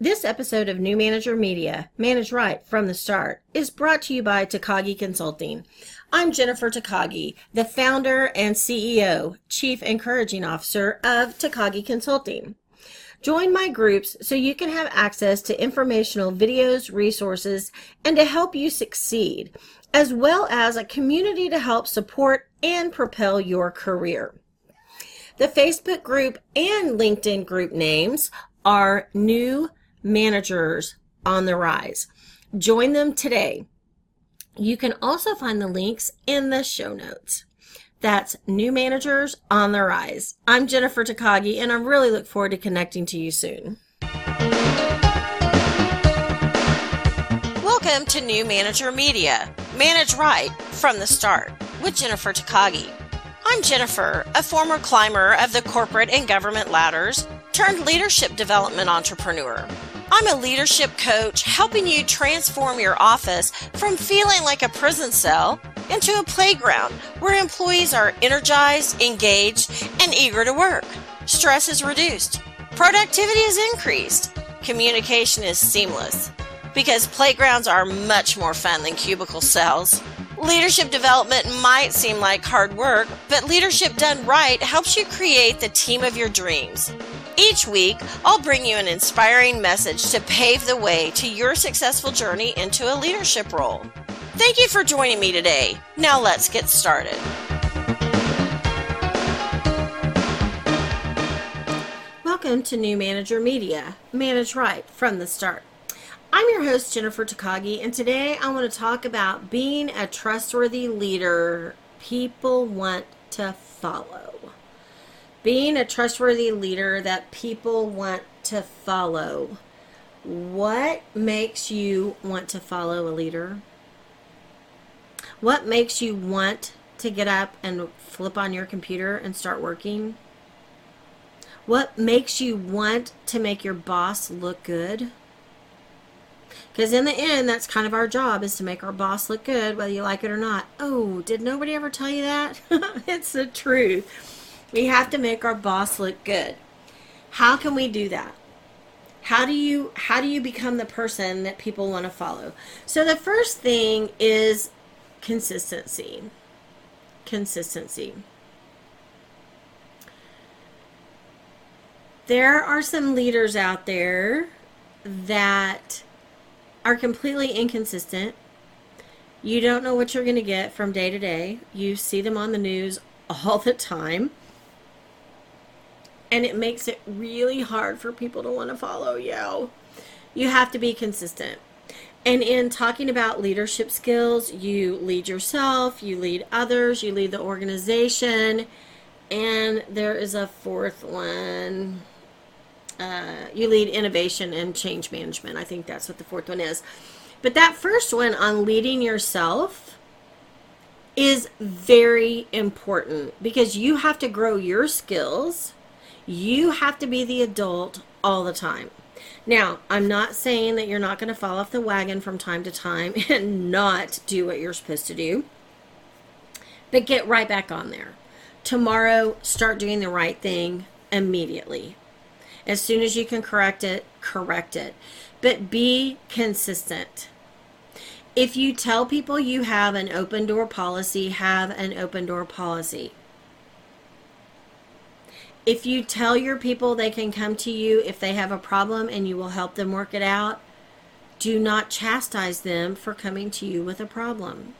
This episode of New Manager Media, Manage Right from the Start, is brought to you by Takagi Consulting. I'm Jennifer Takagi, the founder and CEO, Chief Encouraging Officer of Takagi Consulting. Join my groups so you can have access to informational videos, resources, and to help you succeed, as well as a community to help support and propel your career. The Facebook group and LinkedIn group names are New Managers on the Rise. Join them today. You can also find the links in the show notes. That's New Managers on the Rise. I'm Jennifer Takagi, and I really look forward to connecting to you soon. Welcome to New Manager Media. Manage right from the start with Jennifer Takagi. I'm Jennifer, a former climber of the corporate and government ladders turned leadership development entrepreneur. I'm a leadership coach helping you transform your office from feeling like a prison cell into a playground where employees are energized, engaged, and eager to work. Stress is reduced, productivity is increased, communication is seamless because playgrounds are much more fun than cubicle cells. Leadership development might seem like hard work, but leadership done right helps you create the team of your dreams. Each week, I'll bring you an inspiring message to pave the way to your successful journey into a leadership role. Thank you for joining me today. Now let's get started. Welcome to New Manager Media. Manage right from the start. I'm your host, Jennifer Takagi, and today I want to talk about being a trustworthy leader people want to follow. Being a trustworthy leader that people want to follow. What makes you want to follow a leader? What makes you want to get up and flip on your computer and start working? What makes you want to make your boss look good? Because in the end, that's kind of our job is to make our boss look good, whether you like it or not. Oh, did nobody ever tell you that? it's the truth. We have to make our boss look good. How can we do that? How do you how do you become the person that people want to follow? So the first thing is consistency. Consistency. There are some leaders out there that are completely inconsistent. You don't know what you're going to get from day to day. You see them on the news all the time. And it makes it really hard for people to want to follow you. You have to be consistent. And in talking about leadership skills, you lead yourself, you lead others, you lead the organization, and there is a fourth one uh, you lead innovation and change management. I think that's what the fourth one is. But that first one on leading yourself is very important because you have to grow your skills. You have to be the adult all the time. Now, I'm not saying that you're not going to fall off the wagon from time to time and not do what you're supposed to do, but get right back on there. Tomorrow, start doing the right thing immediately. As soon as you can correct it, correct it. But be consistent. If you tell people you have an open door policy, have an open door policy. If you tell your people they can come to you if they have a problem and you will help them work it out, do not chastise them for coming to you with a problem.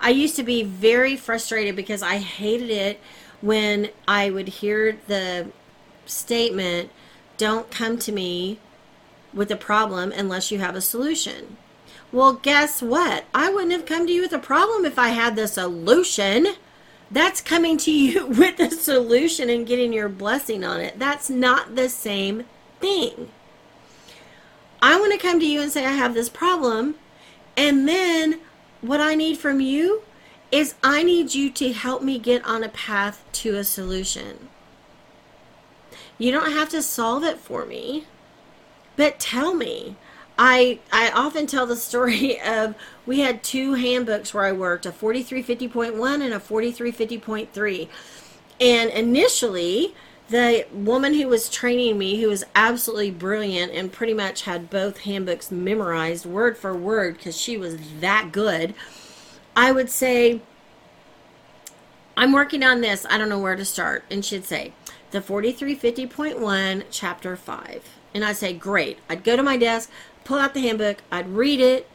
I used to be very frustrated because I hated it when I would hear the statement don't come to me with a problem unless you have a solution. Well, guess what? I wouldn't have come to you with a problem if I had the solution. That's coming to you with a solution and getting your blessing on it. That's not the same thing. I want to come to you and say, I have this problem. And then what I need from you is I need you to help me get on a path to a solution. You don't have to solve it for me, but tell me. I I often tell the story of we had two handbooks where I worked, a 4350.1 and a 4350.3. And initially, the woman who was training me, who was absolutely brilliant and pretty much had both handbooks memorized word for word because she was that good, I would say, I'm working on this. I don't know where to start. And she'd say, the 4350.1, chapter 5. And I'd say, great. I'd go to my desk, pull out the handbook, I'd read it,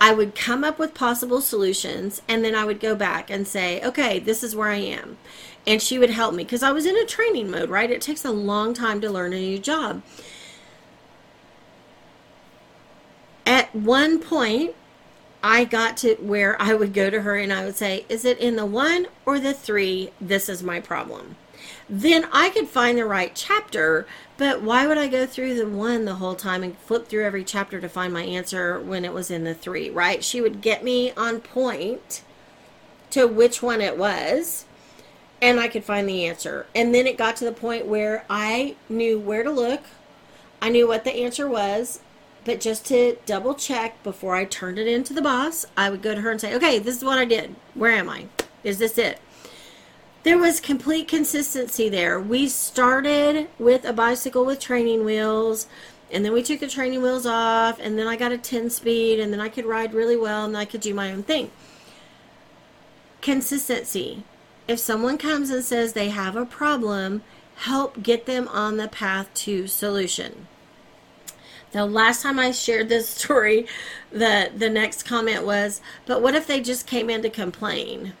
I would come up with possible solutions, and then I would go back and say, okay, this is where I am. And she would help me because I was in a training mode, right? It takes a long time to learn a new job. At one point, I got to where I would go to her and I would say, Is it in the one or the three? This is my problem. Then I could find the right chapter, but why would I go through the one the whole time and flip through every chapter to find my answer when it was in the three, right? She would get me on point to which one it was, and I could find the answer. And then it got to the point where I knew where to look, I knew what the answer was, but just to double check before I turned it into the boss, I would go to her and say, okay, this is what I did. Where am I? Is this it? There was complete consistency there. We started with a bicycle with training wheels, and then we took the training wheels off, and then I got a 10 speed, and then I could ride really well, and I could do my own thing. Consistency. If someone comes and says they have a problem, help get them on the path to solution. The last time I shared this story, the the next comment was, "But what if they just came in to complain?"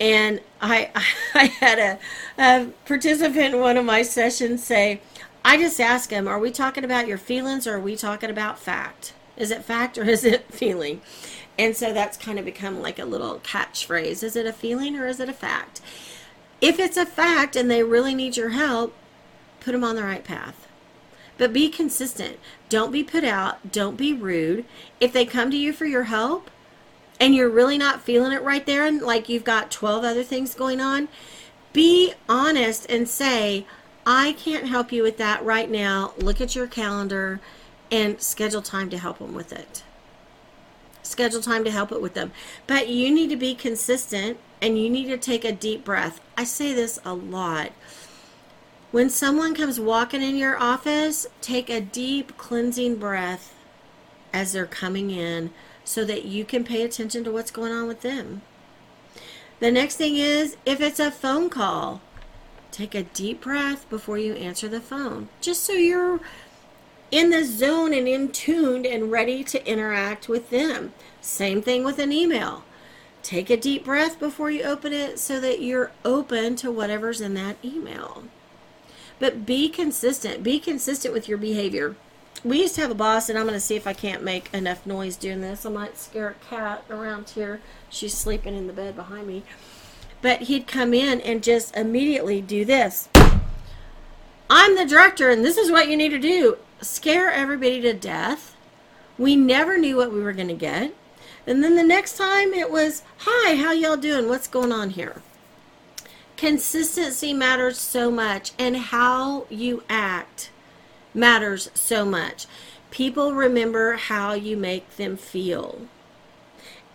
And I I had a, a participant in one of my sessions say, "I just ask him, are we talking about your feelings or are we talking about fact? Is it fact or is it feeling?" And so that's kind of become like a little catchphrase. Is it a feeling or is it a fact? If it's a fact and they really need your help, put them on the right path but be consistent. Don't be put out. Don't be rude. If they come to you for your help and you're really not feeling it right there and like you've got 12 other things going on, be honest and say, I can't help you with that right now. Look at your calendar and schedule time to help them with it. Schedule time to help it with them. But you need to be consistent and you need to take a deep breath. I say this a lot when someone comes walking in your office, take a deep cleansing breath as they're coming in so that you can pay attention to what's going on with them. The next thing is if it's a phone call, take a deep breath before you answer the phone, just so you're in the zone and in tuned and ready to interact with them. Same thing with an email. Take a deep breath before you open it so that you're open to whatever's in that email. But be consistent. Be consistent with your behavior. We used to have a boss, and I'm going to see if I can't make enough noise doing this. I might scare a cat around here. She's sleeping in the bed behind me. But he'd come in and just immediately do this. I'm the director, and this is what you need to do. Scare everybody to death. We never knew what we were going to get. And then the next time it was, Hi, how y'all doing? What's going on here? Consistency matters so much, and how you act matters so much. People remember how you make them feel,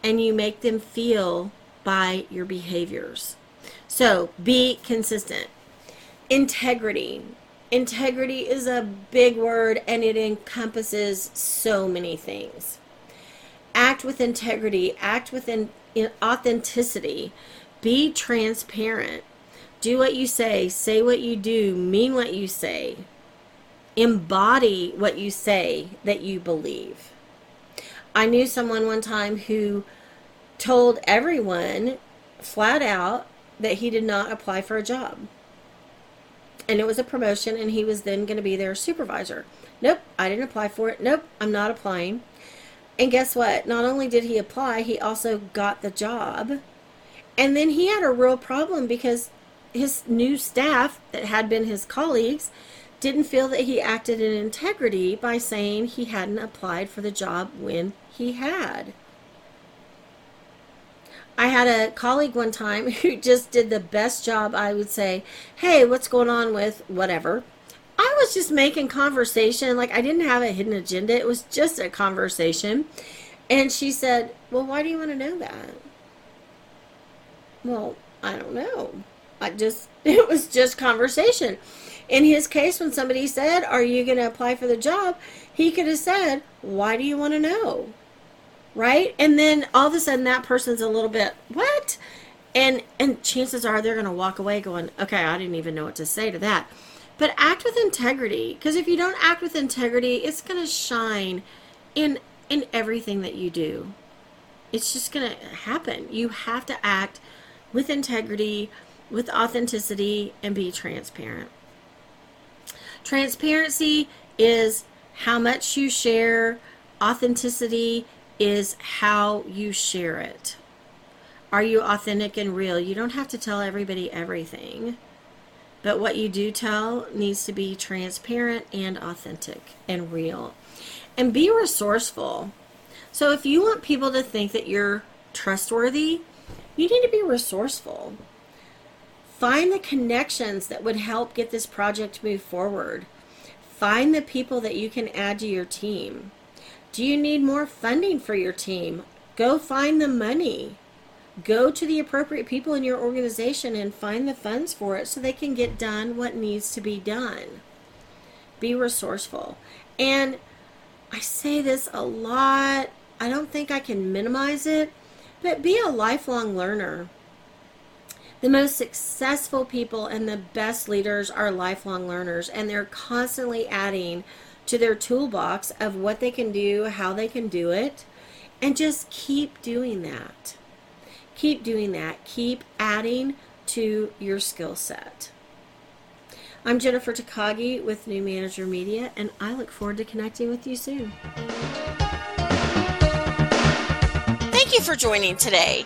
and you make them feel by your behaviors. So be consistent. Integrity. Integrity is a big word and it encompasses so many things. Act with integrity, act with in, in authenticity, be transparent. Do what you say, say what you do, mean what you say. Embody what you say that you believe. I knew someone one time who told everyone flat out that he did not apply for a job. And it was a promotion, and he was then going to be their supervisor. Nope, I didn't apply for it. Nope, I'm not applying. And guess what? Not only did he apply, he also got the job. And then he had a real problem because his new staff that had been his colleagues didn't feel that he acted in integrity by saying he hadn't applied for the job when he had. I had a colleague one time who just did the best job, I would say, hey, what's going on with whatever? I was just making conversation. Like, I didn't have a hidden agenda. It was just a conversation. And she said, well, why do you want to know that? Well, I don't know. I just it was just conversation. In his case, when somebody said, "Are you going to apply for the job?" he could have said, "Why do you want to know?" Right? And then all of a sudden, that person's a little bit what? And and chances are they're going to walk away going, "Okay, I didn't even know what to say to that." But act with integrity, because if you don't act with integrity, it's going to shine in in everything that you do. It's just going to happen. You have to act with integrity, with authenticity, and be transparent. Transparency is how much you share, authenticity is how you share it. Are you authentic and real? You don't have to tell everybody everything. But what you do tell needs to be transparent and authentic and real. And be resourceful. So if you want people to think that you're trustworthy, you need to be resourceful. Find the connections that would help get this project move forward. Find the people that you can add to your team. Do you need more funding for your team? Go find the money. Go to the appropriate people in your organization and find the funds for it so they can get done what needs to be done. Be resourceful. And I say this a lot. I don't think I can minimize it, but be a lifelong learner. The most successful people and the best leaders are lifelong learners, and they're constantly adding to their toolbox of what they can do, how they can do it, and just keep doing that. Keep doing that. Keep adding to your skill set. I'm Jennifer Takagi with New Manager Media, and I look forward to connecting with you soon. Thank you for joining today.